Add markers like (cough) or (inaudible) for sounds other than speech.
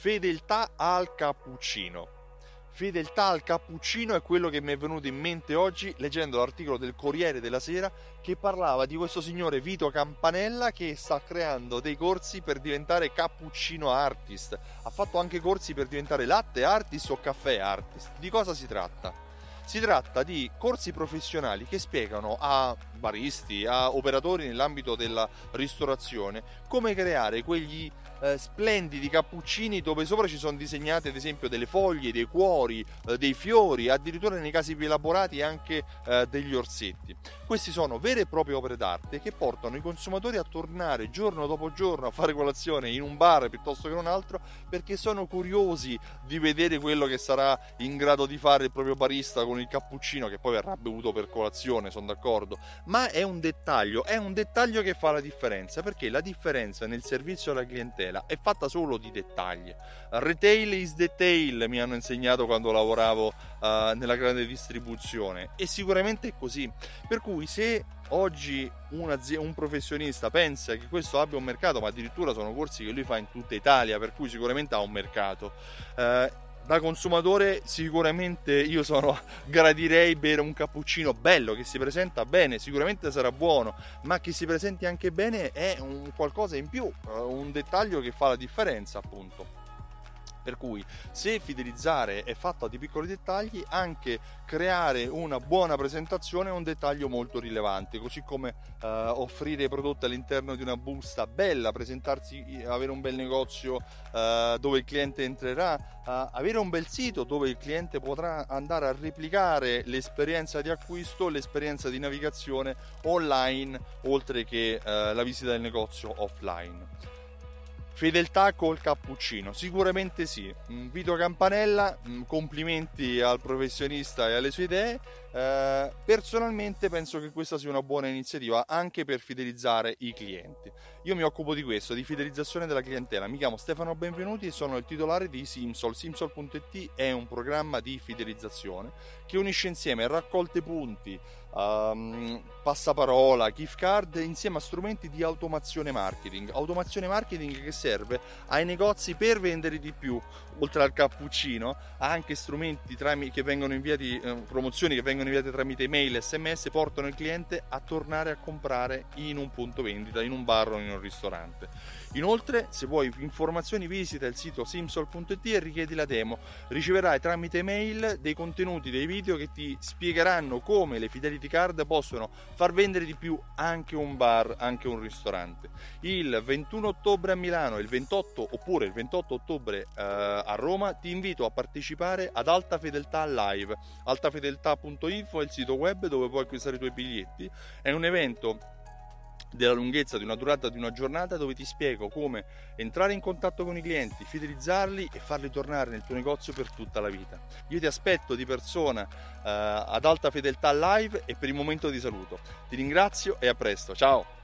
fedeltà al cappuccino. Fedeltà al cappuccino è quello che mi è venuto in mente oggi leggendo l'articolo del Corriere della Sera che parlava di questo signore Vito Campanella che sta creando dei corsi per diventare cappuccino artist. Ha fatto anche corsi per diventare latte artist o caffè artist. Di cosa si tratta? Si tratta di corsi professionali che spiegano a baristi, a operatori nell'ambito della ristorazione come creare quegli eh, splendidi cappuccini dove sopra ci sono disegnate ad esempio delle foglie, dei cuori, eh, dei fiori, addirittura nei casi più elaborati anche eh, degli orsetti. Questi sono vere e proprie opere d'arte che portano i consumatori a tornare giorno dopo giorno a fare colazione in un bar piuttosto che in un altro perché sono curiosi di vedere quello che sarà in grado di fare il proprio barista con il cappuccino che poi verrà bevuto per colazione, sono d'accordo, ma è un dettaglio, è un dettaglio che fa la differenza perché la differenza nel servizio alla clientela è fatta solo di dettagli. Retail is detail mi hanno insegnato quando lavoravo uh, nella grande distribuzione e sicuramente è così. Per cui se oggi un, un, professionista pensa che questo abbia un mercato, ma addirittura sono corsi che lui fa in tutta Italia, per cui sicuramente ha un mercato. Uh, da consumatore sicuramente io sono (laughs) gradirei bere un cappuccino bello che si presenta bene, sicuramente sarà buono, ma che si presenti anche bene è un qualcosa in più, eh, un dettaglio che fa la differenza, appunto. Per cui se fidelizzare è fatto di piccoli dettagli, anche creare una buona presentazione è un dettaglio molto rilevante, così come eh, offrire i prodotti all'interno di una busta bella, presentarsi, avere un bel negozio eh, dove il cliente entrerà, eh, avere un bel sito dove il cliente potrà andare a replicare l'esperienza di acquisto, l'esperienza di navigazione online, oltre che eh, la visita del negozio offline. Fedeltà col cappuccino, sicuramente sì. Vito Campanella, mm, complimenti al professionista e alle sue idee. Eh, personalmente penso che questa sia una buona iniziativa anche per fidelizzare i clienti. Io mi occupo di questo, di fidelizzazione della clientela. Mi chiamo Stefano Benvenuti e sono il titolare di Simsol. Simsol.it è un programma di fidelizzazione che unisce insieme raccolte punti, um, passaparola, gift card insieme a strumenti di automazione marketing. Automazione marketing che serve ai negozi per vendere di più, oltre al cappuccino, anche strumenti tramite, che vengono inviati, eh, promozioni che vengono inviate tramite email sms portano il cliente a tornare a comprare in un punto vendita, in un bar o in un ristorante. Inoltre, se vuoi informazioni, visita il sito simsol.it e richiedi la demo. Riceverai tramite email dei contenuti, dei video che ti spiegheranno come le fidelity card possono far vendere di più anche un bar, anche un ristorante. Il 21 ottobre a Milano e il 28 oppure il 28 ottobre eh, a Roma ti invito a partecipare ad Alta Fedeltà Live. altafedeltà.info è il sito web dove puoi acquistare i tuoi biglietti. È un evento della lunghezza di una durata di una giornata dove ti spiego come entrare in contatto con i clienti, fidelizzarli e farli tornare nel tuo negozio per tutta la vita. Io ti aspetto di persona eh, ad alta fedeltà live e per il momento ti saluto. Ti ringrazio e a presto. Ciao!